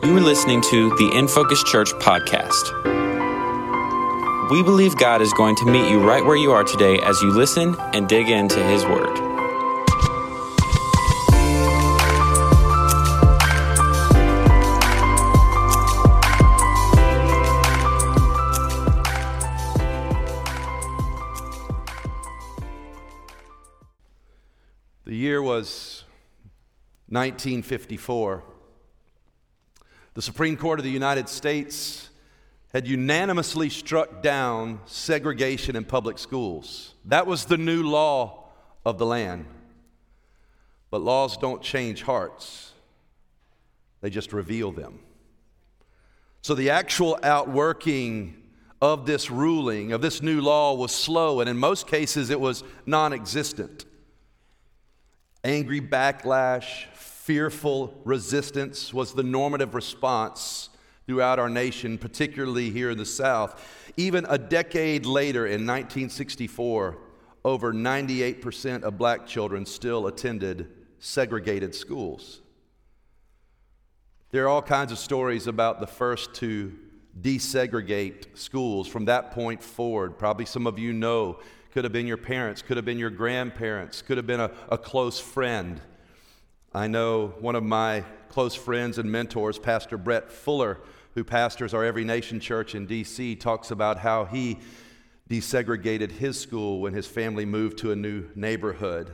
You are listening to the In Focus Church podcast. We believe God is going to meet you right where you are today as you listen and dig into His Word. The year was 1954. The Supreme Court of the United States had unanimously struck down segregation in public schools. That was the new law of the land. But laws don't change hearts, they just reveal them. So the actual outworking of this ruling, of this new law, was slow, and in most cases it was non existent. Angry backlash, fearful resistance was the normative response throughout our nation, particularly here in the South. Even a decade later, in 1964, over 98% of black children still attended segregated schools. There are all kinds of stories about the first to desegregate schools from that point forward. Probably some of you know could have been your parents, could have been your grandparents, could have been a, a close friend. I know one of my close friends and mentors, Pastor Brett Fuller, who pastors our Every Nation Church in D.C., talks about how he desegregated his school when his family moved to a new neighborhood.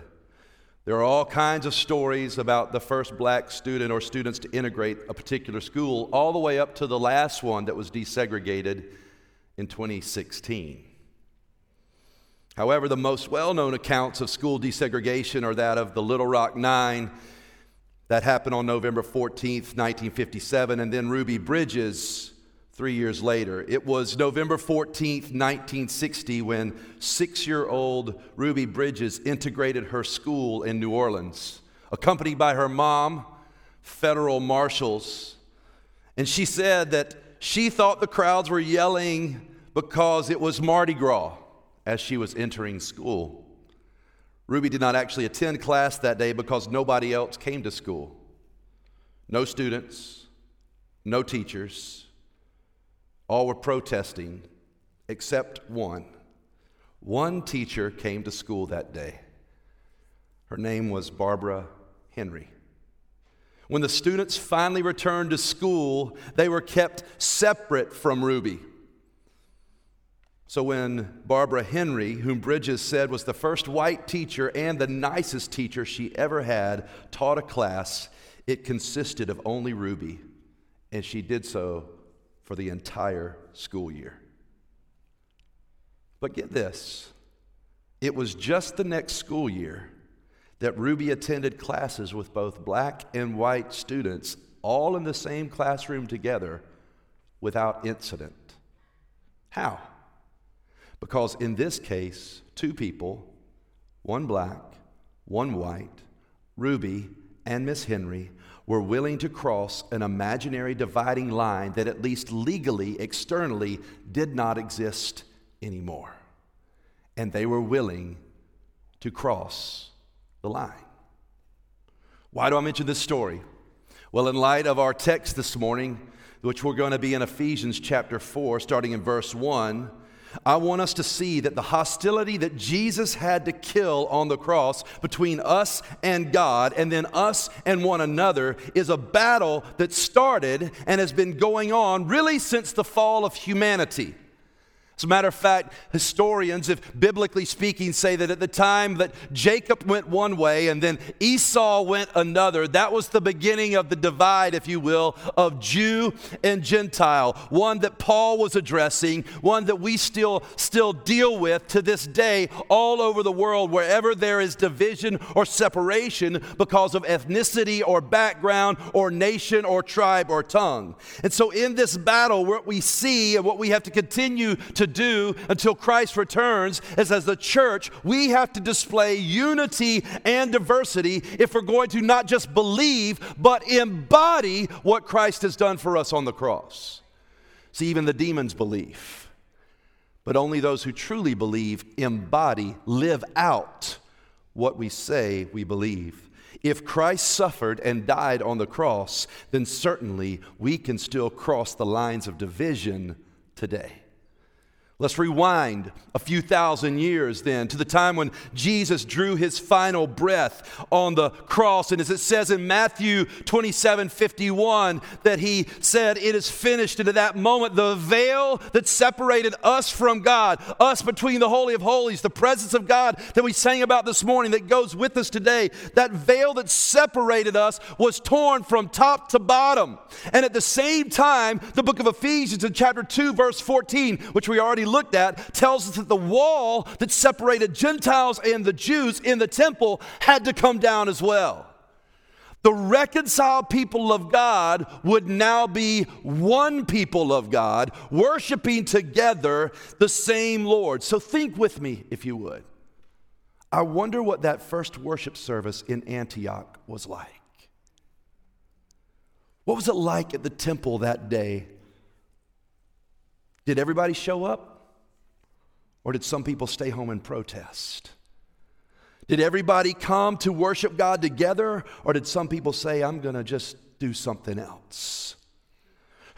There are all kinds of stories about the first black student or students to integrate a particular school, all the way up to the last one that was desegregated in 2016. However, the most well known accounts of school desegregation are that of the Little Rock Nine that happened on November 14th, 1957, and then Ruby Bridges three years later. It was November 14th, 1960, when six year old Ruby Bridges integrated her school in New Orleans, accompanied by her mom, federal marshals. And she said that she thought the crowds were yelling because it was Mardi Gras as she was entering school. Ruby did not actually attend class that day because nobody else came to school. No students, no teachers. All were protesting except one. One teacher came to school that day. Her name was Barbara Henry. When the students finally returned to school, they were kept separate from Ruby. So when Barbara Henry, whom Bridges said was the first white teacher and the nicest teacher she ever had, taught a class, it consisted of only Ruby, and she did so for the entire school year. But get this it was just the next school year that Ruby attended classes with both black and white students, all in the same classroom together, without incident. How? Because in this case, two people, one black, one white, Ruby and Miss Henry, were willing to cross an imaginary dividing line that, at least legally, externally, did not exist anymore. And they were willing to cross the line. Why do I mention this story? Well, in light of our text this morning, which we're going to be in Ephesians chapter 4, starting in verse 1 I want us to see that the hostility that Jesus had to kill on the cross between us and God and then us and one another is a battle that started and has been going on really since the fall of humanity. As a matter of fact, historians, if biblically speaking, say that at the time that Jacob went one way and then Esau went another, that was the beginning of the divide, if you will, of Jew and Gentile. One that Paul was addressing, one that we still still deal with to this day all over the world, wherever there is division or separation because of ethnicity or background or nation or tribe or tongue. And so, in this battle, what we see and what we have to continue to to do until Christ returns is as the church, we have to display unity and diversity if we're going to not just believe, but embody what Christ has done for us on the cross. See, even the demons believe, but only those who truly believe embody, live out what we say we believe. If Christ suffered and died on the cross, then certainly we can still cross the lines of division today. Let's rewind a few thousand years then to the time when Jesus drew his final breath on the cross. And as it says in Matthew 27 51, that he said, It is finished. And at that moment, the veil that separated us from God, us between the Holy of Holies, the presence of God that we sang about this morning that goes with us today, that veil that separated us was torn from top to bottom. And at the same time, the book of Ephesians in chapter 2, verse 14, which we already looked at tells us that the wall that separated Gentiles and the Jews in the temple had to come down as well. The reconciled people of God would now be one people of God, worshiping together the same Lord. So think with me, if you would. I wonder what that first worship service in Antioch was like. What was it like at the temple that day? Did everybody show up? Or did some people stay home and protest? Did everybody come to worship God together? Or did some people say, I'm going to just do something else?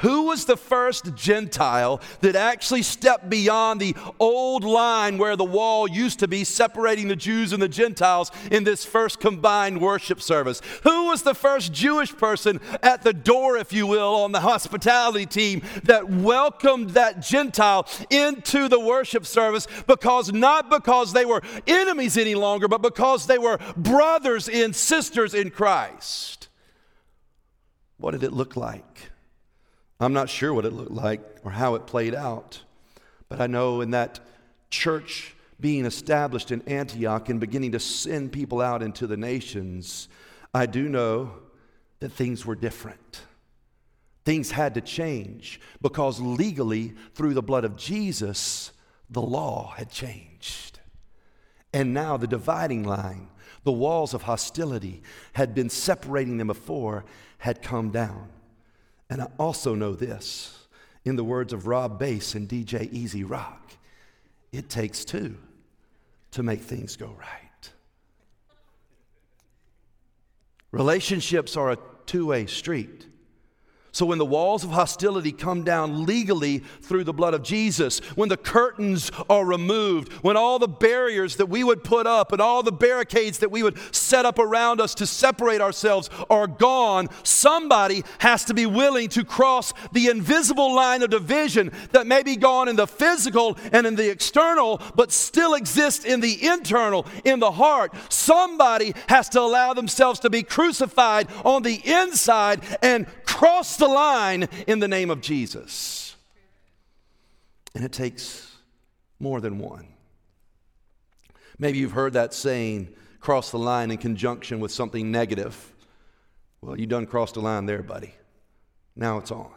Who was the first Gentile that actually stepped beyond the old line where the wall used to be separating the Jews and the Gentiles in this first combined worship service? Who was the first Jewish person at the door, if you will, on the hospitality team that welcomed that Gentile into the worship service because not because they were enemies any longer, but because they were brothers and sisters in Christ? What did it look like? I'm not sure what it looked like or how it played out, but I know in that church being established in Antioch and beginning to send people out into the nations, I do know that things were different. Things had to change because legally, through the blood of Jesus, the law had changed. And now the dividing line, the walls of hostility had been separating them before, had come down. And I also know this in the words of Rob Base and DJ E-Z Rock it takes two to make things go right. Relationships are a two way street. So, when the walls of hostility come down legally through the blood of Jesus, when the curtains are removed, when all the barriers that we would put up and all the barricades that we would set up around us to separate ourselves are gone, somebody has to be willing to cross the invisible line of division that may be gone in the physical and in the external, but still exists in the internal, in the heart. Somebody has to allow themselves to be crucified on the inside and cross the the line in the name of Jesus. And it takes more than one. Maybe you've heard that saying, cross the line in conjunction with something negative. Well, you done crossed the line there, buddy. Now it's on.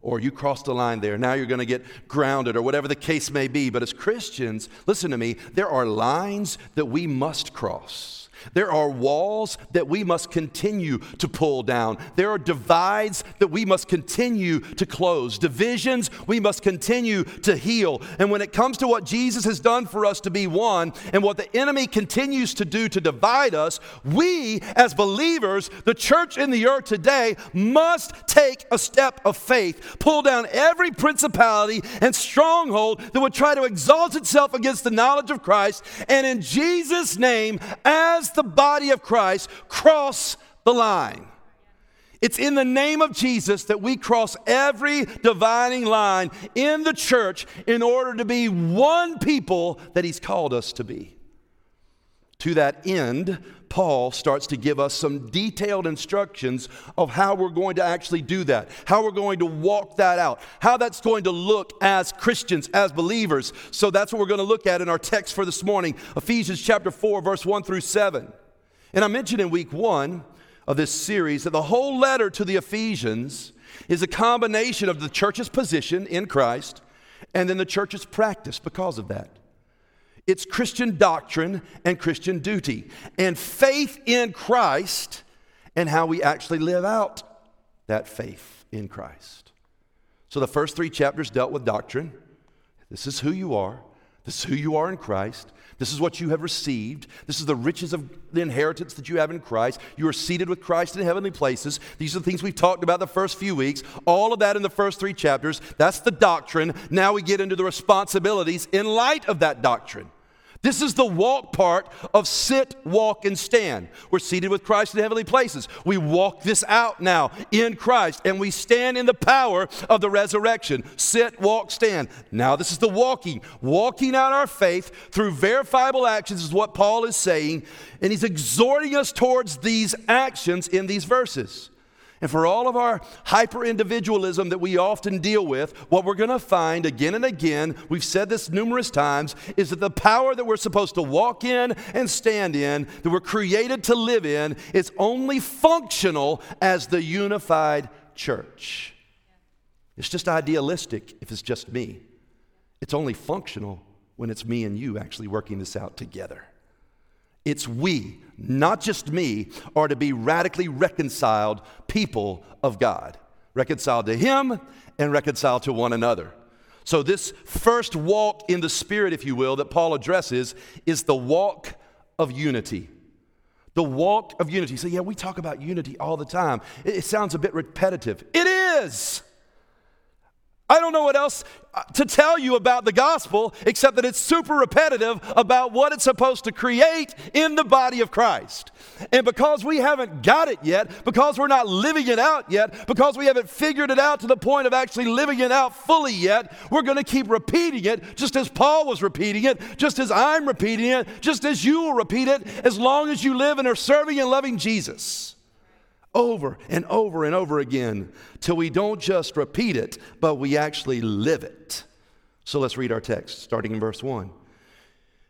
Or you crossed the line there. Now you're going to get grounded, or whatever the case may be. But as Christians, listen to me, there are lines that we must cross. There are walls that we must continue to pull down. There are divides that we must continue to close. Divisions we must continue to heal. And when it comes to what Jesus has done for us to be one and what the enemy continues to do to divide us, we as believers, the church in the earth today, must take a step of faith, pull down every principality and stronghold that would try to exalt itself against the knowledge of Christ. And in Jesus' name, as the body of Christ cross the line. It's in the name of Jesus that we cross every dividing line in the church in order to be one people that He's called us to be. To that end, Paul starts to give us some detailed instructions of how we're going to actually do that, how we're going to walk that out, how that's going to look as Christians, as believers. So that's what we're going to look at in our text for this morning Ephesians chapter 4, verse 1 through 7. And I mentioned in week one of this series that the whole letter to the Ephesians is a combination of the church's position in Christ and then the church's practice because of that. It's Christian doctrine and Christian duty, and faith in Christ and how we actually live out that faith in Christ. So the first three chapters dealt with doctrine. This is who you are. This is who you are in Christ. This is what you have received. This is the riches of the inheritance that you have in Christ. You are seated with Christ in heavenly places. These are the things we've talked about the first few weeks. All of that in the first three chapters. That's the doctrine. Now we get into the responsibilities in light of that doctrine. This is the walk part of sit, walk, and stand. We're seated with Christ in heavenly places. We walk this out now in Christ, and we stand in the power of the resurrection. Sit, walk, stand. Now, this is the walking. Walking out our faith through verifiable actions is what Paul is saying, and he's exhorting us towards these actions in these verses. And for all of our hyper individualism that we often deal with, what we're going to find again and again, we've said this numerous times, is that the power that we're supposed to walk in and stand in, that we're created to live in, is only functional as the unified church. It's just idealistic if it's just me. It's only functional when it's me and you actually working this out together. It's we, not just me, are to be radically reconciled people of God, reconciled to Him and reconciled to one another. So, this first walk in the Spirit, if you will, that Paul addresses is the walk of unity. The walk of unity. So, yeah, we talk about unity all the time. It, sounds a bit repetitive. It is. I don't know what else uh, to tell you about the gospel except that it's super repetitive about what it's supposed to create in the body of Christ. And because we haven't got it yet, because we're not living it out yet, because we haven't figured it out to the point of actually living it out fully yet, we're going to keep repeating it just as Paul was repeating it, just as I'm repeating it, just as you will repeat it, as long as you live and are serving and loving Jesus over and over and over again till we don't just repeat it, but we actually live it. So let's read our text, starting in verse 1.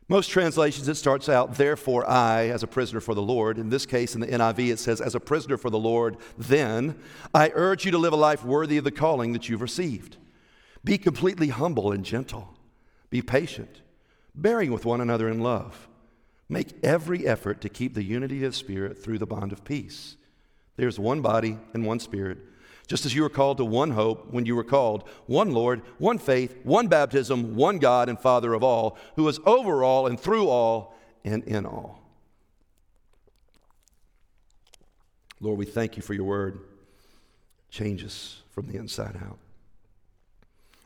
Most translations, it starts out, therefore I, as a prisoner for the Lord. In this case, in the NIV, it says, as a prisoner for the Lord, then I urge you to live a life worthy of the calling that you've received. Be completely humble and gentle. Be patient, bearing with one another in love. Make every effort to keep the unity of spirit through the bond of peace. There's one body and one spirit. Just as you were called to one hope when you were called, one Lord, one faith, one baptism, one God and Father of all, who is over all and through all and in all. Lord, we thank you for your word. Change us from the inside out.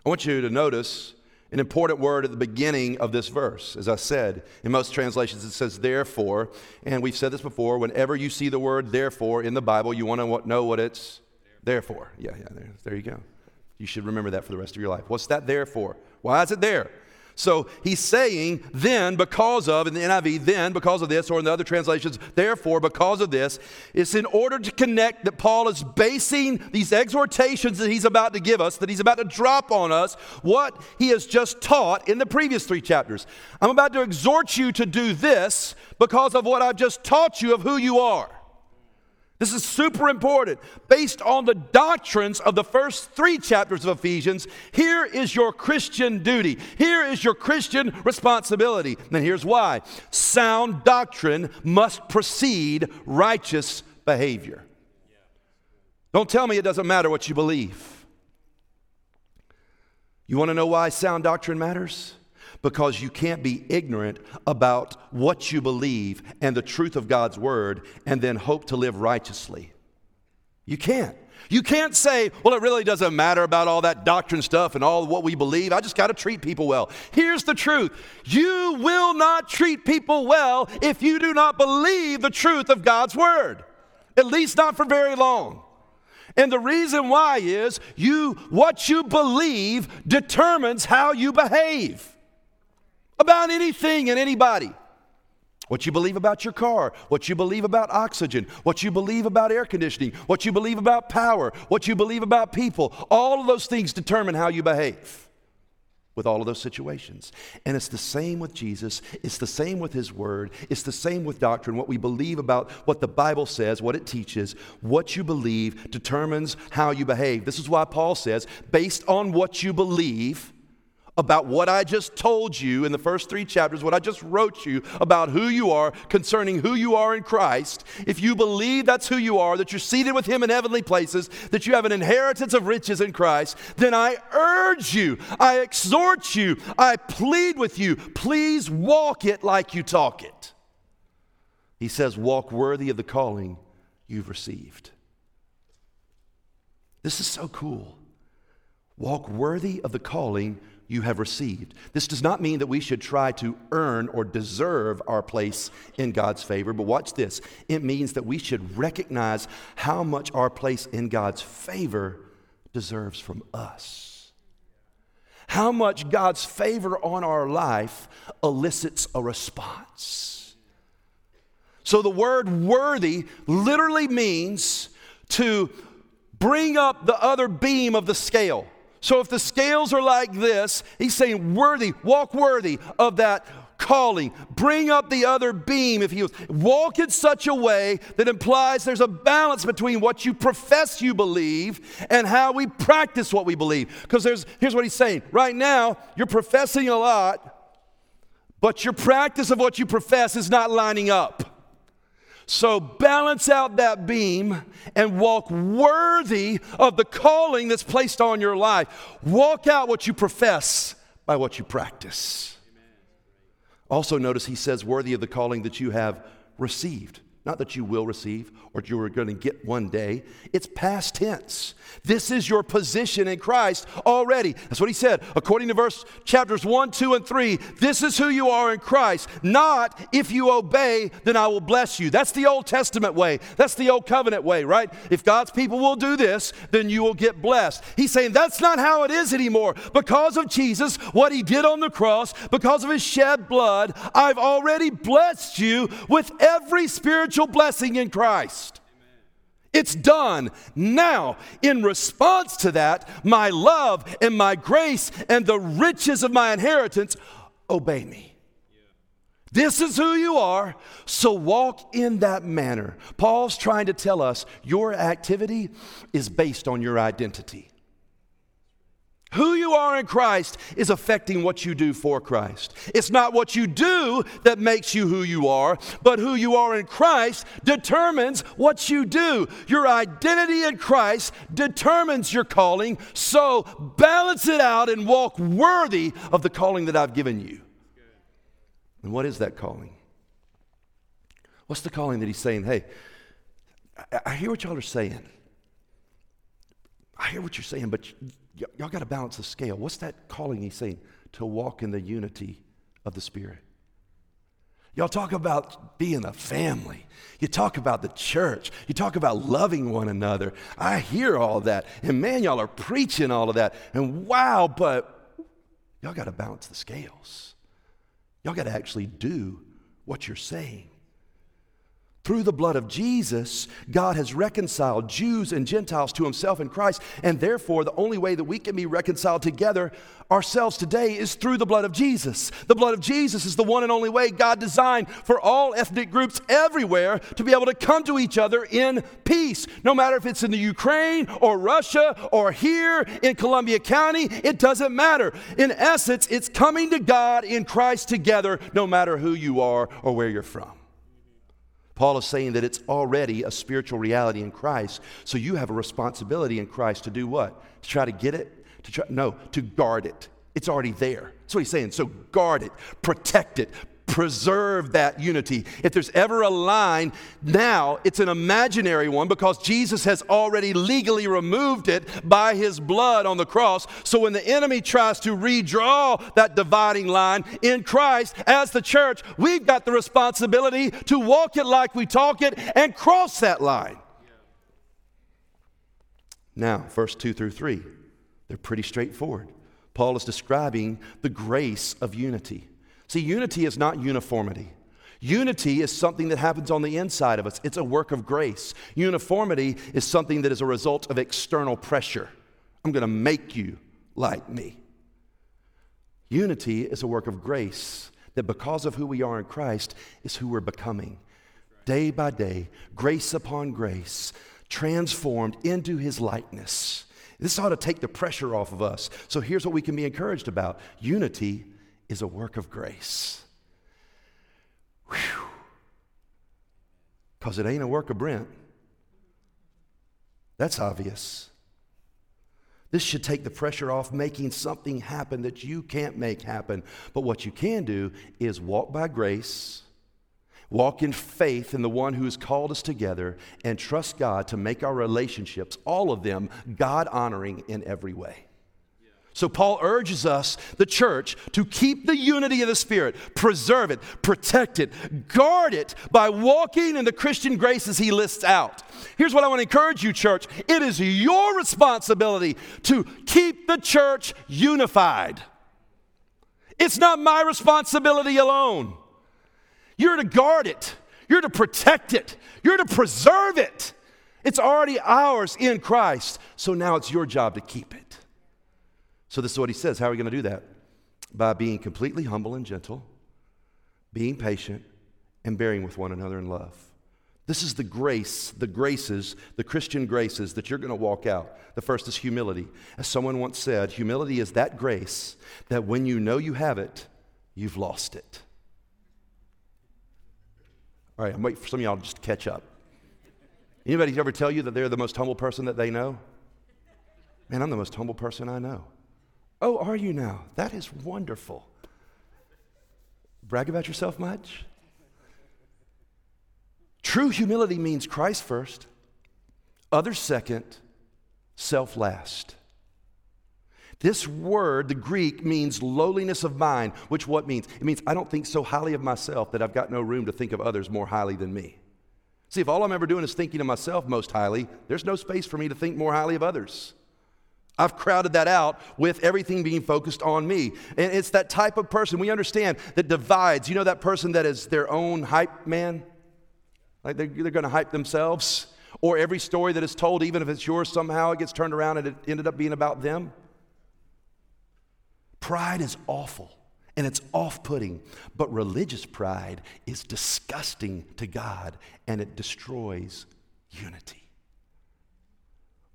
I want you to notice an important word at the beginning of this verse. As I said, in most translations it says therefore, and we've said this before. Whenever you see the word therefore in the Bible, you want to know what it's there for. Yeah, yeah, there, there you go. You should remember that for the rest of your life. What's that there for? Why is it there? So he's saying, then because of, in the NIV, then because of this, or in the other translations, therefore because of this, it's in order to connect that Paul is basing these exhortations that he's about to give us, that he's about to drop on us, what he has just taught in the previous three chapters. I'm about to exhort you to do this because of what I've just taught you of who you are. This is super important. Based on the doctrines of the first three chapters of Ephesians, here is your Christian duty. Here is your Christian responsibility. And here's why sound doctrine must precede righteous behavior. Don't tell me it doesn't matter what you believe. You want to know why sound doctrine matters? Because you can't be ignorant about what you believe and the truth of God's word and then hope to live righteously. You can't. You can't say, well, it really doesn't matter about all that doctrine stuff and all what we believe. I just got to treat people well. Here's the truth you will not treat people well if you do not believe the truth of God's word, at least not for very long. And the reason why is you what you believe determines how you behave about anything and anybody. What you believe about your car, what you believe about oxygen, what you believe about air conditioning, what you believe about power, what you believe about people, all of those things determine how you behave with all of those situations. And it's the same with Jesus, it's the same with His Word, it's the same with doctrine. What we believe about what the Bible says, what it teaches, what you believe determines how you behave. This is why Paul says, based on what you believe, about what I just told you in the first three chapters, what I just wrote you about who you are, concerning who you are in Christ, if you believe that's who you are, that you're seated with Him in heavenly places, that you have an inheritance of riches in Christ, then I urge you, I exhort you, I plead with you, please walk it like you talk it. He says, walk worthy of the calling you've received. This is so cool. Walk worthy of the calling you have received. This does not mean that we should try to earn or deserve our place in God's favor, but watch this. It means that we should recognize how much our place in God's favor deserves from us. How much God's favor on our life elicits a response. So the word worthy literally means to bring up the other beam of the scale. So if the scales are like this, he's saying, worthy, walk worthy of that calling. Bring up the other beam, if you walk in such a way that implies there's a balance between what you profess you believe and how we practice what we believe. Because there's here's what he's saying. Right now, you're professing a lot, but your practice of what you profess is not lining up. So balance out that beam and walk worthy of the calling that's placed on your life. Walk out what you profess by what you practice. Also, notice he says, worthy of the calling that you have received. Not that you will receive or you are going to get one day. It's past tense. This is your position in Christ already. That's what he said. According to verse chapters 1, 2, and 3, this is who you are in Christ. Not if you obey, then I will bless you. That's the Old Testament way. That's the Old Covenant way, right? If God's people will do this, then you will get blessed. He's saying that's not how it is anymore. Because of Jesus, what he did on the cross, because of his shed blood, I've already blessed you with every spiritual spiritual blessing in Christ. It's done. Now, in response to that, my love and my grace and the riches of my inheritance obey me. This is who you are, so walk in that manner. Paul's trying to tell us your activity is based on your identity. Who you are in Christ is affecting what you do for Christ. It's not what you do that makes you who you are, but who you are in Christ determines what you do. Your identity in Christ determines your calling, so balance it out and walk worthy of the calling that I've given you. And what is that calling? What's the calling that he's saying? Hey, I hear what y'all are saying. I hear what you're saying, but y- y'all got to balance the scale. What's that calling he's saying? To walk in the unity of the Spirit. Y'all talk about being a family. You talk about the church. You talk about loving one another. I hear all that. And man, y'all are preaching all of that. And wow, but y'all got to balance the scales. Y'all got to actually do what you're saying. Through the blood of Jesus, God has reconciled Jews and Gentiles to himself in Christ, and therefore, the only way that we can be reconciled together ourselves today is through the blood of Jesus. The blood of Jesus is the one and only way God designed for all ethnic groups everywhere to be able to come to each other in peace. No matter if it's in the Ukraine or Russia or here in Columbia County, it doesn't matter. In essence, it's coming to God in Christ together, no matter who you are or where you're from. Paul is saying that it's already a spiritual reality in Christ. So you have a responsibility in Christ to do what? To try to get it? To try, no, to guard it. It's already there. That's what he's saying. So guard it, protect it, preserve that unity. If there's ever a line, now it's an imaginary one because Jesus has already legally removed it by his blood on the cross. So when the enemy tries to redraw that dividing line in Christ, as the church, we've got the responsibility to walk it like we talk it and cross that line. Now, verse 2 through 3, they're pretty straightforward. Paul is describing the grace of unity. See, unity is not uniformity. Unity is something that happens on the inside of us, it's a work of grace. Uniformity is something that is a result of external pressure. I'm going to make you like me. Unity is a work of grace that because of who we are in Christ is who we're becoming. Day by day, grace upon grace, transformed into his likeness. This ought to take the pressure off of us. So here's what we can be encouraged about unity is a work of grace. Because it ain't a work of Brent. That's obvious. This should take the pressure off making something happen that you can't make happen. But what you can do is walk by grace, walk in faith in the one who has called us together, and trust God to make our relationships, all of them, God honoring in every way. So, Paul urges us, the church, to keep the unity of the Spirit, preserve it, protect it, guard it by walking in the Christian graces he lists out. Here's what I want to encourage you, church it is your responsibility to keep the church unified. It's not my responsibility alone. You're to guard it, you're to protect it, you're to preserve it. It's already ours in Christ. So now it's your job to keep it. So, this is what he says. How are we going to do that? By being completely humble and gentle, being patient, and bearing with one another in love. This is the grace, the graces, the Christian graces that you're going to walk out. The first is humility. As someone once said, humility is that grace that when you know you have it, you've lost it. All right, I'm waiting for some of y'all to just to catch up. Anybody ever tell you that they're the most humble person that they know? Man, I'm the most humble person I know. Oh, are you now? That is wonderful. Brag about yourself much? True humility means Christ first, others second, self last. This word, the Greek, means lowliness of mind, which what means? It means I don't think so highly of myself that I've got no room to think of others more highly than me. See, if all I'm ever doing is thinking of myself most highly, there's no space for me to think more highly of others. I've crowded that out with everything being focused on me. And it's that type of person we understand that divides. You know that person that is their own hype man? Like they're, they're going to hype themselves? Or every story that is told, even if it's yours, somehow it gets turned around and it ended up being about them? Pride is awful and it's off putting, but religious pride is disgusting to God and it destroys unity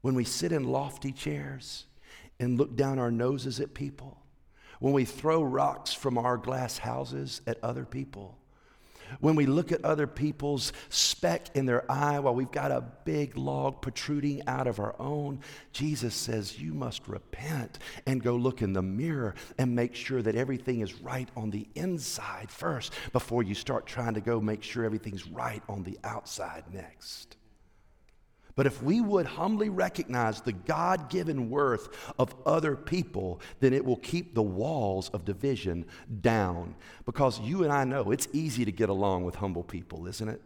when we sit in lofty chairs and look down our noses at people, when we throw rocks from our glass houses at other people, when we look at other people's speck in their eye while we've got a big log protruding out of our own, Jesus says, You must repent and go look in the mirror and make sure that everything is right on the inside first before you start trying to go make sure everything's right on the outside next. But if we would humbly recognize the God given worth of other people, then it will keep the walls of division down. Because you and I know it's easy to get along with humble people, isn't it?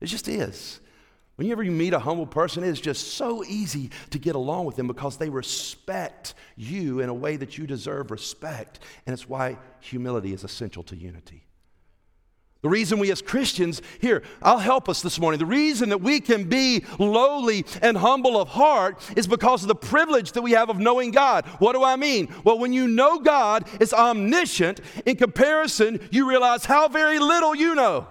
It just is. Whenever you meet a humble person, it is just so easy to get along with them because they respect you in a way that you deserve respect. And it's why humility is essential to unity. The reason we as Christians, here, I'll help us this morning. The reason that we can be lowly and humble of heart is because of the privilege that we have of knowing God. What do I mean? Well, when you know God is omniscient, in comparison, you realize how very little you know.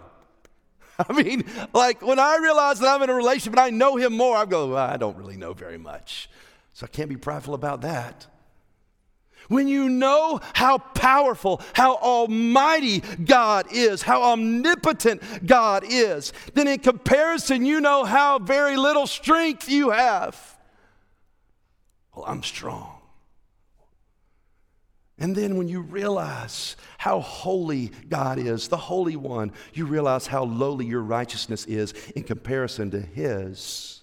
I mean, like when I realize that I'm in a relationship and I know Him more, I go, well, I don't really know very much. So I can't be prideful about that. When you know how powerful, how almighty God is, how omnipotent God is, then in comparison, you know how very little strength you have. Well, I'm strong. And then when you realize how holy God is, the Holy One, you realize how lowly your righteousness is in comparison to His.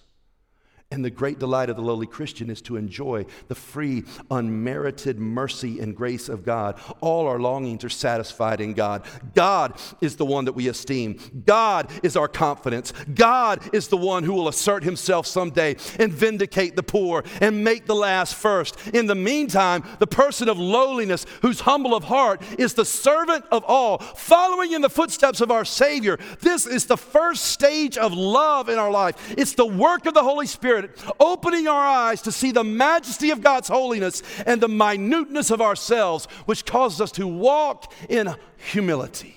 And the great delight of the lowly Christian is to enjoy the free, unmerited mercy and grace of God. All our longings are satisfied in God. God is the one that we esteem. God is our confidence. God is the one who will assert himself someday and vindicate the poor and make the last first. In the meantime, the person of lowliness, who's humble of heart, is the servant of all, following in the footsteps of our Savior. This is the first stage of love in our life. It's the work of the Holy Spirit Spirit, opening our eyes to see the majesty of God's holiness and the minuteness of ourselves, which causes us to walk in humility.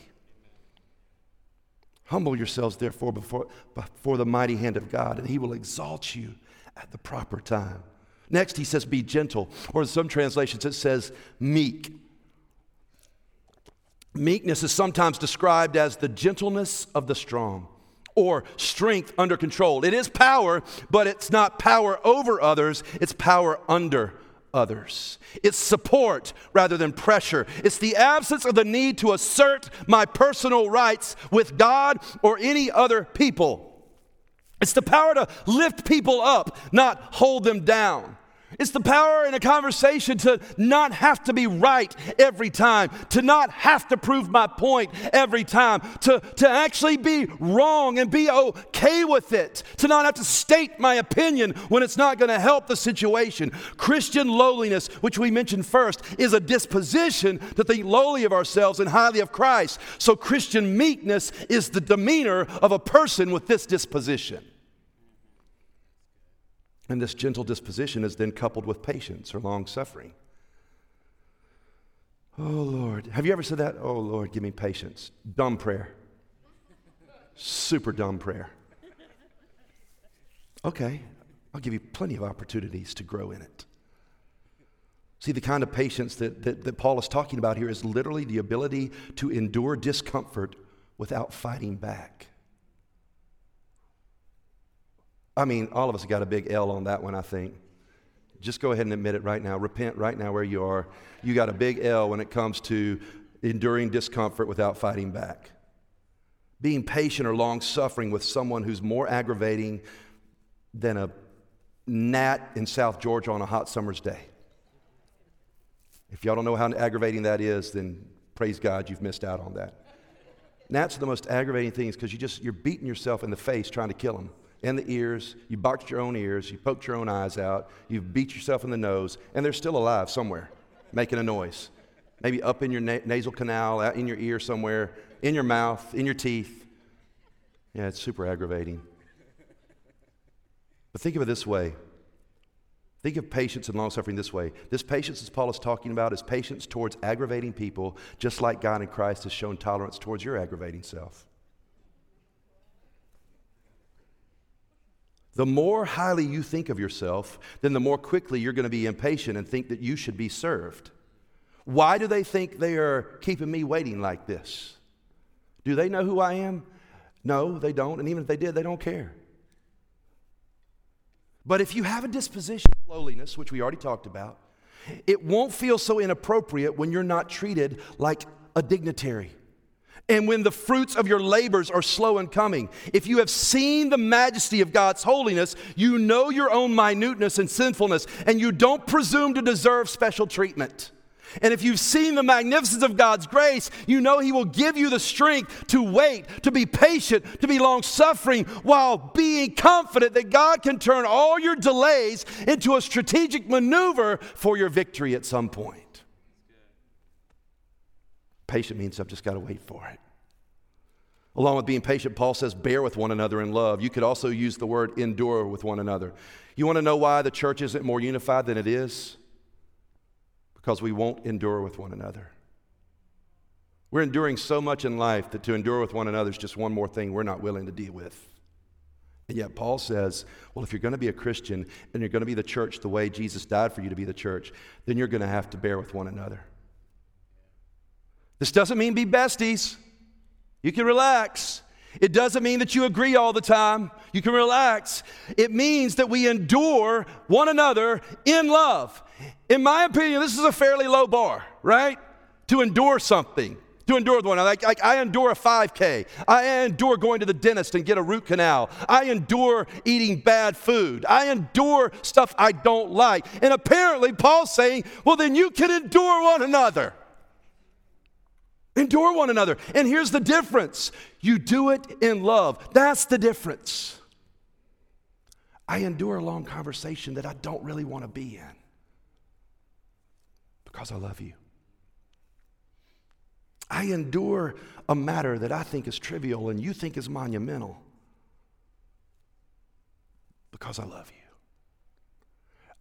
Humble yourselves, therefore, before, before the mighty hand of God, and He will exalt you at the proper time. Next, he says, be gentle. Or in some translations, it says meek. Meekness is sometimes described as the gentleness of the strong or strength under control. It is power, but it's not power over others, it's power under others. It's support rather than pressure. It's the absence of the need to assert my personal rights with God or any other people. It's the power to lift people up, not hold them down. It's the power in a conversation to not have to be right every time, to not have to prove my point every time, to, to actually be wrong and be okay with it, to not have to state my opinion when it's not going to help the situation. Christian lowliness, which we mentioned first, is a disposition to think lowly of ourselves and highly of Christ. So Christian meekness is the demeanor of a person with this disposition. And this gentle disposition is then coupled with patience or long suffering. Oh Lord. Have you ever said that? Oh Lord, give me patience. Dumb prayer. Super dumb prayer. Okay, I'll give you plenty of opportunities to grow in it. See, the kind of patience that, that, that, Paul is talking about here is literally the ability to endure discomfort without fighting back. I mean, all of us got a big L on that one, I think. Just go ahead and admit it right now. Repent right now where you are. You got a big L when it comes to enduring discomfort without fighting back. Being patient or long suffering with someone who's more aggravating than a gnat in South Georgia on a hot summer's day. If y'all don't know how aggravating that is, then praise God, you've missed out on that. Gnats are the most aggravating things because you just you're beating yourself in the face trying to kill them in the ears, you boxed your own ears, you poked your own eyes out, you beat yourself in the nose, and they're still alive somewhere, making a noise. Maybe up in your na- nasal canal, out in your ear somewhere, in your mouth, in your teeth. Yeah, it's super aggravating. But think of it this way. Think of patience and long suffering this way. This patience, as Paul is talking about, is patience towards aggravating people, just like God in Christ has shown tolerance towards your aggravating self. The more highly you think of yourself, then the more quickly you're going to be impatient and think that you should be served. Why do they think they are keeping me waiting like this? Do they know who I am? No, they don't. And even if they did, they don't care. But if you have a disposition of lowliness, which we already talked about, it won't feel so inappropriate when you're not treated like a dignitary and when the fruits of your labors are slow in coming. If you have seen the majesty of God's holiness, you know your own minuteness and sinfulness, and you don't presume to deserve special treatment. And if you've seen the magnificence of God's grace, you know He will give you the strength to wait, to be patient, to be long suffering, while being confident that God can turn all your delays into a strategic maneuver for your victory at some point. Patient means I've just got to wait for it. Along with being patient, Paul says, bear with one another in love. You could also use the word endure with one another. You want to know why the church isn't more unified than it is? Because we won't endure with one another. We're enduring so much in life that to endure with one another is just one more thing we're not willing to deal with. And yet, Paul says, well, if you're going to be a Christian and you're going to be the church the way Jesus died for you to be the church, then you're going to have to bear with one another. This doesn't mean be besties. You can relax. It doesn't mean that you agree all the time. You can relax. It means that we endure one another in love. In my opinion, this is a fairly low bar, right? To endure something, to endure the one. Like, like I endure a 5K. I endure going to the dentist and get a root canal. I endure eating bad food. I endure stuff I don't like. And apparently, Paul's saying, well, then you can endure one another. Endure one another. And here's the difference you do it in love. That's the difference. I endure a long conversation that I don't really want to be in because I love you. I endure a matter that I think is trivial and you think is monumental because I love you.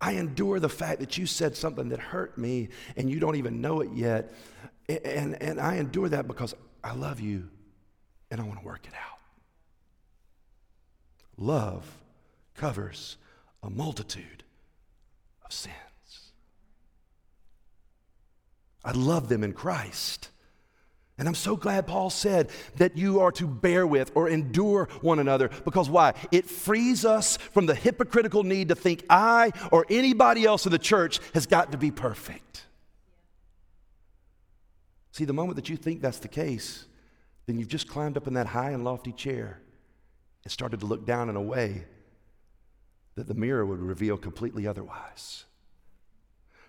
I endure the fact that you said something that hurt me and you don't even know it yet and, and I endure that because I love you and I want to work it out. Love covers a multitude of sins. I love them in Christ. And I'm so glad Paul said that you are to bear with or endure one another because why? It frees us from the hypocritical need to think I or anybody else in the church has got to be perfect. See, the moment that you think that's the case, then you've just climbed up in that high and lofty chair and started to look down in a way that the mirror would reveal completely otherwise.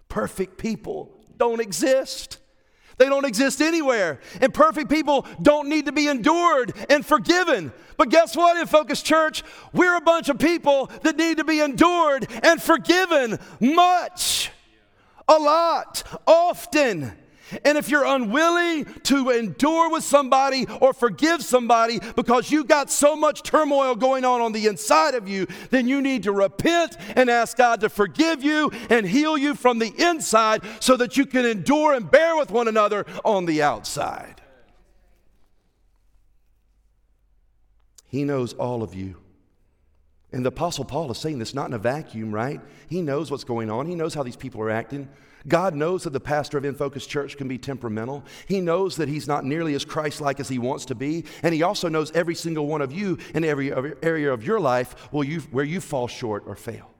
Perfect people don't exist. They don't exist anywhere. And perfect people don't need to be endured and forgiven. But guess what, in Focus Church? We're a bunch of people that need to be endured and forgiven much, a lot, often. And if you're unwilling to endure with somebody or forgive somebody because you got so much turmoil going on on the inside of you, then you need to repent and ask God to forgive you and heal you from the inside so that you can endure and bear with one another on the outside. He knows all of you. And the Apostle Paul is saying this not in a vacuum, right? He knows what's going on. He knows how these people are acting. God knows that the pastor of In Focus Church can be temperamental. He knows that he's not nearly as Christ like as he wants to be. And he also knows every single one of you in every area of your life you, where you fall short or fail.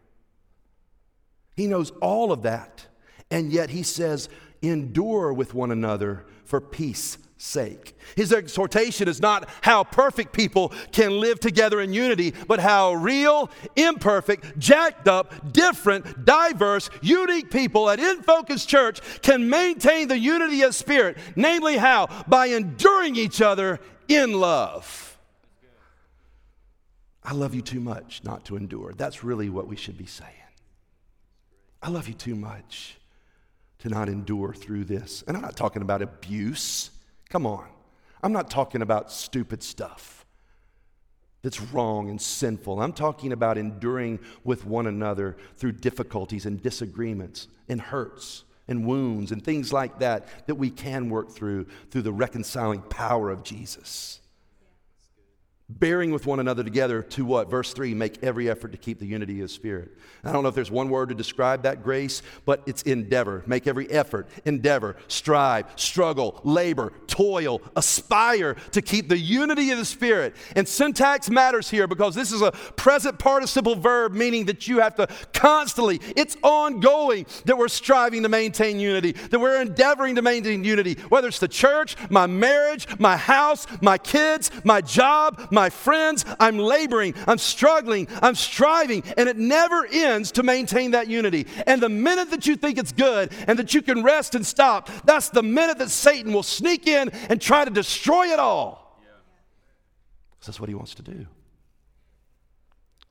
He knows all of that. And yet he says, endure with one another for peace sake. His exhortation is not how perfect people can live together in unity, but how real, imperfect, jacked up, different, diverse, unique people at In Focus Church can maintain the unity of spirit. Namely, how? By enduring each other in love. I love you too much not to endure. That's really what we should be saying. I love you too much to not endure through this. And I'm not talking about abuse. Come on. I'm not talking about stupid stuff that's wrong and sinful. I'm talking about enduring with one another through difficulties and disagreements and hurts and wounds and things like that that we can work through through the reconciling power of Jesus bearing with one another together to what? Verse 3 make every effort to keep the unity of the spirit. I don't know if there's one word to describe that grace, but it's endeavor. Make every effort, endeavor, strive, struggle, labor, toil, aspire to keep the unity of the spirit. And syntax matters here because this is a present participle verb, meaning that you have to constantly, it's ongoing that we're striving to maintain unity, that we're endeavoring to maintain unity, whether it's the church, my marriage, my house, my kids, my job, my friends, I'm laboring, I'm struggling, I'm striving, and it never ends to maintain that unity. And the minute that you think it's good and that you can rest and stop, that's the minute that Satan will sneak in and try to destroy it all. Yeah. That's what he wants to do.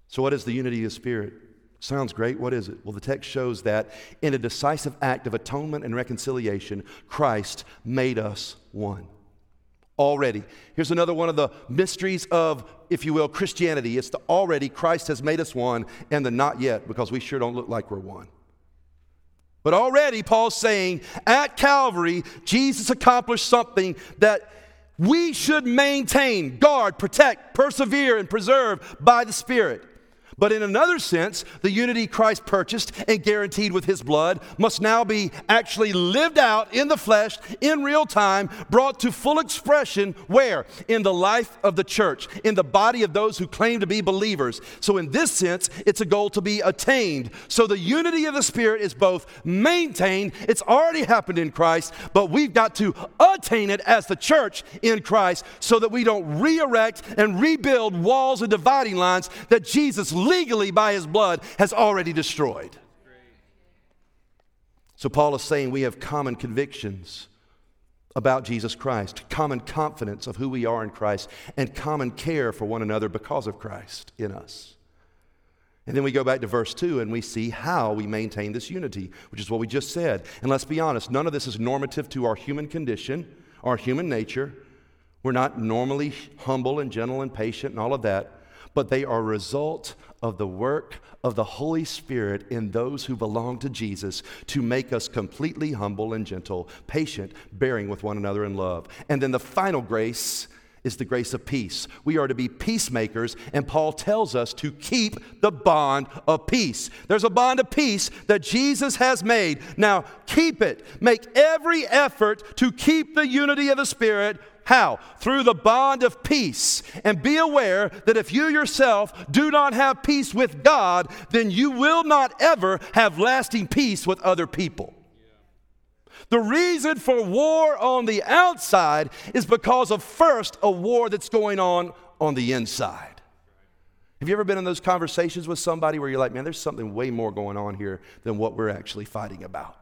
So, what is the unity of spirit? Sounds great. What is it? Well, the text shows that in a decisive act of atonement and reconciliation, Christ made us one already. Here's another one of the mysteries of, if you will, Christianity. It's the already Christ has made us one, and the not yet, because we sure don't look like we're one. But already, Paul's saying at Calvary, Jesus accomplished something that we should maintain, guard, protect, persevere, and preserve by the Spirit. But in another sense, the unity Christ purchased and guaranteed with his blood must now be actually lived out in the flesh, in real time, brought to full expression where? In the life of the church, in the body of those who claim to be believers. So, in this sense, it's a goal to be attained. So, the unity of the Spirit is both maintained, it's already happened in Christ, but we've got to attain it as the church in Christ so that we don't re erect and rebuild walls and dividing lines that Jesus legally by his blood has already destroyed. So, Paul is saying we have common convictions about Jesus Christ, common confidence of who we are in Christ, and common care for one another because of Christ in us. And then we go back to verse 2 and we see how we maintain this unity, which is what we just said. And let's be honest, none of this is normative to our human condition, our human nature. We're not normally humble and gentle and patient and all of that but they are a result of the work of the Holy Spirit in those who belong to Jesus to make us completely humble and gentle, patient, bearing with one another in love. And then the final grace is the grace of peace. We are to be peacemakers, and Paul tells us to keep the bond of peace. There's a bond of peace that Jesus has made. Now, keep it. Make every effort to keep the unity of the Spirit. How? Through the bond of peace. And be aware that if you yourself do not have peace with God, then you will not ever have lasting peace with other people. The reason for war on the outside is because of first a war that's going on on the inside. Have you ever been in those conversations with somebody where you're like, man, there's something way more going on here than what we're actually fighting about?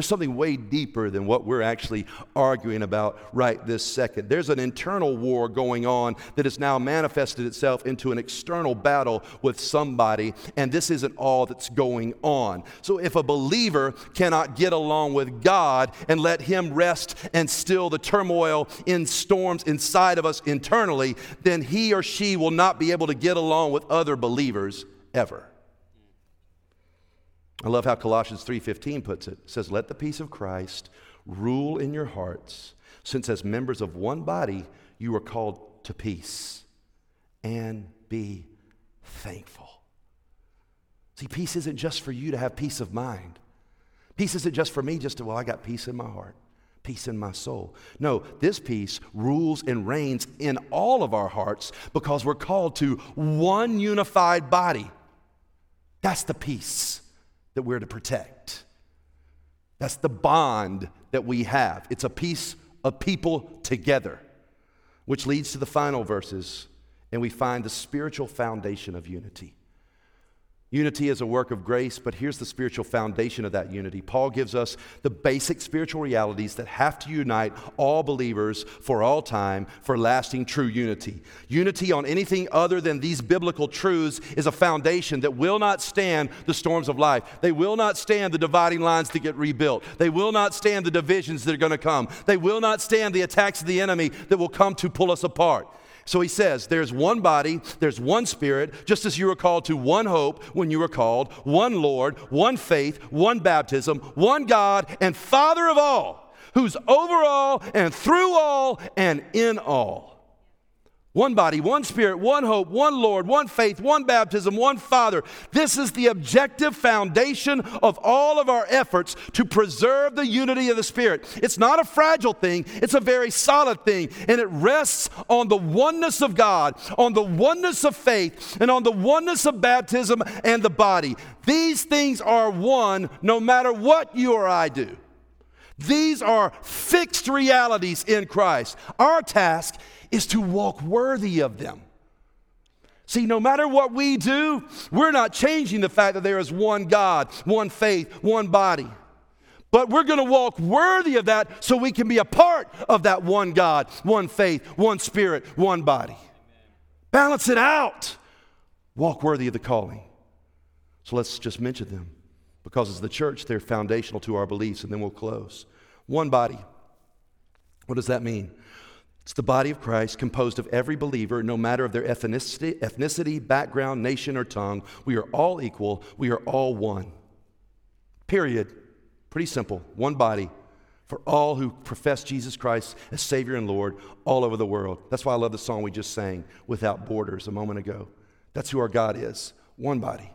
There's something way deeper than what we're actually arguing about right this second. There's an internal war going on that has now manifested itself into an external battle with somebody, and this isn't all that's going on. So, if a believer cannot get along with God and let Him rest and still the turmoil in storms inside of us internally, then he or she will not be able to get along with other believers ever. I love how Colossians 3:15 puts it. It says, "Let the peace of Christ rule in your hearts, since as members of one body you are called to peace, and be thankful." See, peace isn't just for you to have peace of mind. Peace isn't just for me just to, well, I got peace in my heart, peace in my soul. No, this peace rules and reigns in all of our hearts because we're called to one unified body. That's the peace that we're to protect. That's the bond that we have. It's a piece of people together, which leads to the final verses, and we find the spiritual foundation of unity. Unity is a work of grace, but here's the spiritual foundation of that unity. Paul gives us the basic spiritual realities that have to unite all believers for all time for lasting true unity. Unity on anything other than these biblical truths is a foundation that will not stand the storms of life. They will not stand the dividing lines that get rebuilt. They will not stand the divisions that are going to come. They will not stand the attacks of the enemy that will come to pull us apart. So he says, There's one body, there's one spirit, just as you were called to one hope when you were called, one Lord, one faith, one baptism, one God, and Father of all, who's over all and through all and in all. One body, one spirit, one hope, one Lord, one faith, one baptism, one Father. This is the objective foundation of all of our efforts to preserve the unity of the Spirit. It's not a fragile thing, it's a very solid thing. And it rests on the oneness of God, on the oneness of faith, and on the oneness of baptism and the body. These things are one no matter what you or I do. These are fixed realities in Christ. Our task is to walk worthy of them. See, no matter what we do, we're not changing the fact that there is one God, one faith, one body. But we're going to walk worthy of that so we can be a part of that one God, one faith, one spirit, one body. Balance it out. Walk worthy of the calling. So let's just mention them because as the church, they're foundational to our beliefs, and then we'll close. One body. What does that mean? It's the body of Christ composed of every believer, no matter of their ethnicity, ethnicity, background, nation, or tongue. We are all equal. We are all one. Period. Pretty simple. One body for all who profess Jesus Christ as Savior and Lord all over the world. That's why I love the song we just sang, Without Borders, a moment ago. That's who our God is. One body.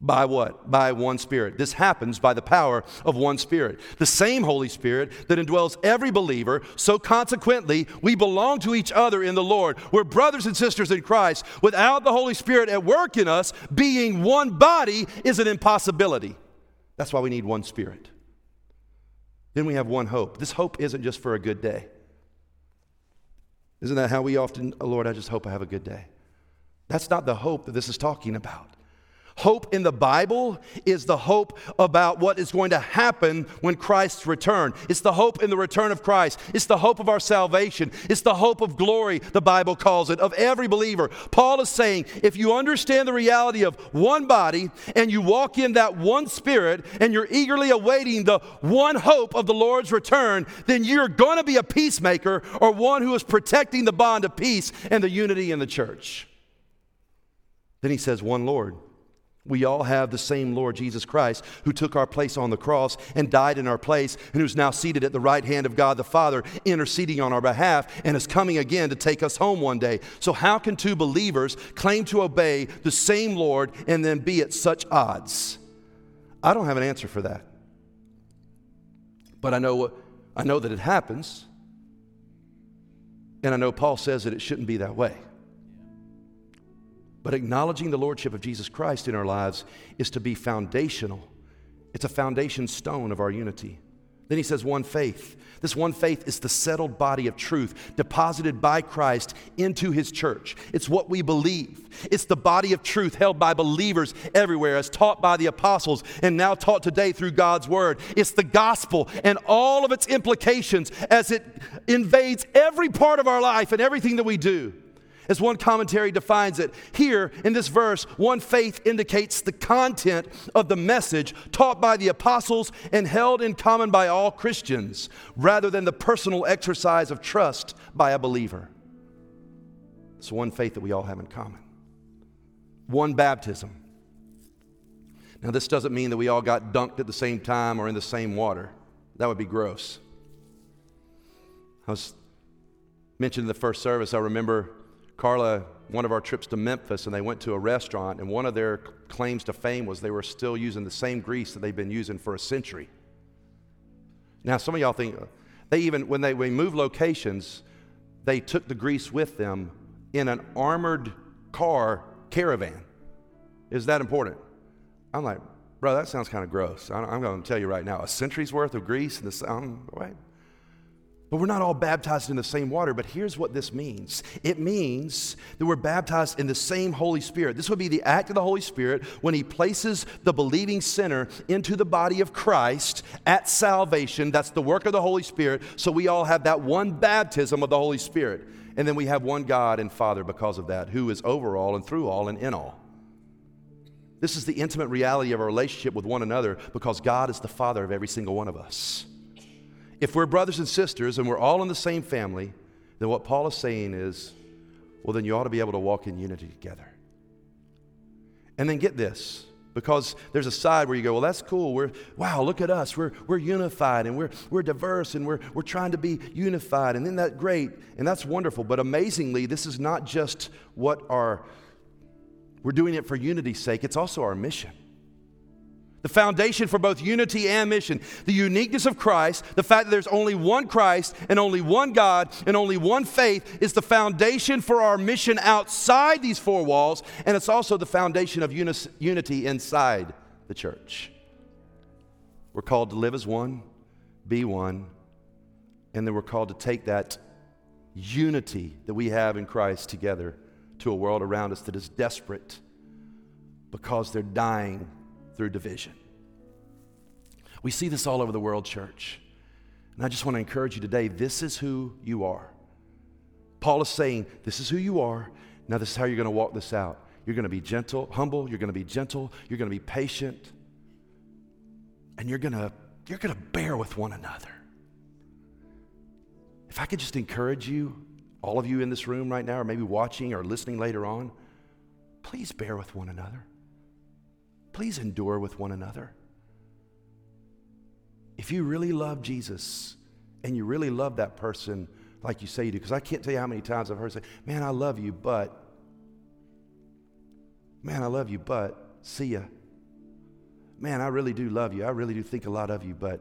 By what? By one Spirit. This happens by the power of one Spirit. The same Holy Spirit that indwells every believer. So consequently, we belong to each other in the Lord. We're brothers and sisters in Christ. Without the Holy Spirit at work in us, being one body is an impossibility. That's why we need one Spirit. Then we have one hope. This hope isn't just for a good day. Isn't that how we often, oh Lord, I just hope I have a good day? That's not the hope that this is talking about. Hope in the Bible is the hope about what is going to happen when Christ's return. It's the hope in the return of Christ. It's the hope of our salvation. It's the hope of glory, the Bible calls it, of every believer. Paul is saying if you understand the reality of one body and you walk in that one spirit and you're eagerly awaiting the one hope of the Lord's return, then you're going to be a peacemaker or one who is protecting the bond of peace and the unity in the church. Then he says, one Lord We all have the same Lord Jesus Christ who took our place on the cross and died in our place and who's now seated at the right hand of God the Father, interceding on our behalf and is coming again to take us home one day. So, how can two believers claim to obey the same Lord and then be at such odds? I don't have an answer for that. But I know, I know that it happens. And I know Paul says that it shouldn't be that way. But acknowledging the Lordship of Jesus Christ in our lives is to be foundational. It's a foundation stone of our unity. Then he says, one faith. This one faith is the settled body of truth deposited by Christ into his church. It's what we believe. It's the body of truth held by believers everywhere, as taught by the apostles and now taught today through God's word. It's the gospel and all of its implications as it invades every part of our life and everything that we do. As one commentary defines it, here in this verse, one faith indicates the content of the message taught by the apostles and held in common by all Christians, rather than the personal exercise of trust by a believer. It's one faith that we all have in common. One baptism. Now, this doesn't mean that we all got dunked at the same time or in the same water. That would be gross. I was mentioned in the first service, I remember Carla, one of our trips to Memphis, and they went to a restaurant, and one of their claims to fame was they were still using the same grease that they've been using for a century. Now, some of y'all think uh, they even, when they, when moved locations, they took the grease with them in an armored car caravan. Is that important? I'm like, bro, that sounds kind of gross. I'm going to tell you right now, a century's worth of grease in the sun. Wait, but we're not all baptized in the same water, but here's what this means it means that we're baptized in the same Holy Spirit. This would be the act of the Holy Spirit when He places the believing sinner into the body of Christ at salvation. That's the work of the Holy Spirit. So we all have that one baptism of the Holy Spirit. And then we have one God and Father because of that, who is over all and through all and in all. This is the intimate reality of our relationship with one another because God is the Father of every single one of us. If we're brothers and sisters and we're all in the same family, then what Paul is saying is, well, then you ought to be able to walk in unity together. And then get this, because there's a side where you go, well, that's cool. We're, wow, look at us. We're, we're unified and we're, we're diverse and we're, we're trying to be unified. And isn't that great? And that's wonderful. But amazingly, this is not just what our, we're doing it for unity's sake, it's also our mission. The foundation for both unity and mission. The uniqueness of Christ, the fact that there's only one Christ and only one God and only one faith is the foundation for our mission outside these four walls, and it's also the foundation of unis- unity inside the church. We're called to live as one, be one, and then we're called to take that unity that we have in Christ together to a world around us that is desperate because they're dying through division. We see this all over the world, church. And I just want to encourage you today this is who you are. Paul is saying, This is who you are. Now, this is how you're going to walk this out. You're going to be gentle, humble, you're going to be gentle, you're going to be patient, and you're going to, you're going to bear with one another. If I could just encourage you, all of you in this room right now, or maybe watching or listening later on, please bear with one another. Please endure with one another. If you really love Jesus and you really love that person like you say you do, because I can't tell you how many times I've heard say, Man, I love you, but, man, I love you, but, see ya. Man, I really do love you. I really do think a lot of you, but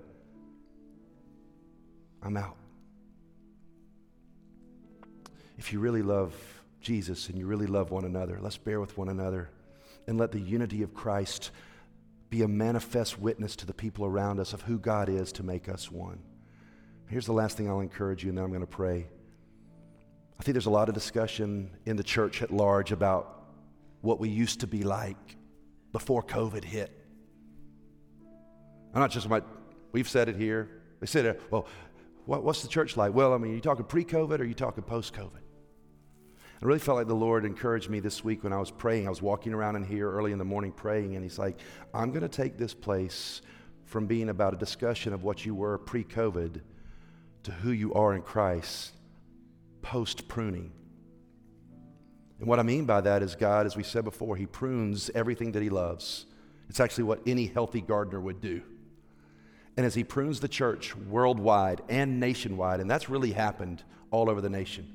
I'm out. If you really love Jesus and you really love one another, let's bear with one another and let the unity of Christ be a manifest witness to the people around us of who God is to make us one. Here's the last thing I'll encourage you, and then I'm going to pray. I think there's a lot of discussion in the church at large about what we used to be like before COVID hit. I'm not just about, we've said it here. They said, well, what, what's the church like? Well, I mean, are you talking pre COVID or are you talking post COVID? I really felt like the Lord encouraged me this week when I was praying. I was walking around in here early in the morning praying, and He's like, I'm going to take this place from being about a discussion of what you were pre COVID to who you are in Christ post pruning. And what I mean by that is God, as we said before, He prunes everything that He loves. It's actually what any healthy gardener would do. And as He prunes the church worldwide and nationwide, and that's really happened all over the nation,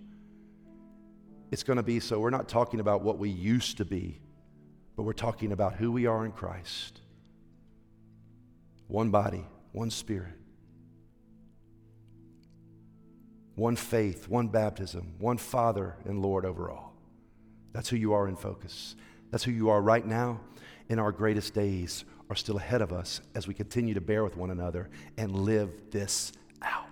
it's going to be so we're not talking about what we used to be, but we're talking about who we are in Christ. One body, one spirit, one faith, one baptism, one Father and Lord over all. That's who you are in focus. That's who you are right now. And our greatest days are still ahead of us as we continue to bear with one another and live this out.